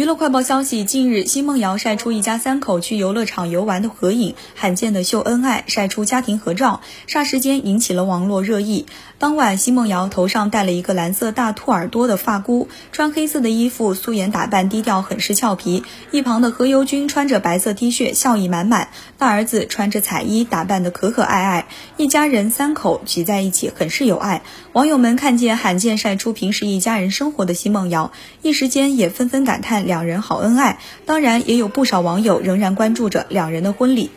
娱乐快报消息，近日奚梦瑶晒出一家三口去游乐场游玩的合影，罕见的秀恩爱，晒出家庭合照，霎时间引起了网络热议。当晚，奚梦瑶头上戴了一个蓝色大兔耳朵的发箍，穿黑色的衣服，素颜打扮低调，很是俏皮。一旁的何猷君穿着白色 T 恤，笑意满满，大儿子穿着彩衣，打扮的可可爱爱，一家人三口挤在一起，很是有爱。网友们看见罕见晒出平时一家人生活的奚梦瑶，一时间也纷纷感叹。两人好恩爱，当然也有不少网友仍然关注着两人的婚礼。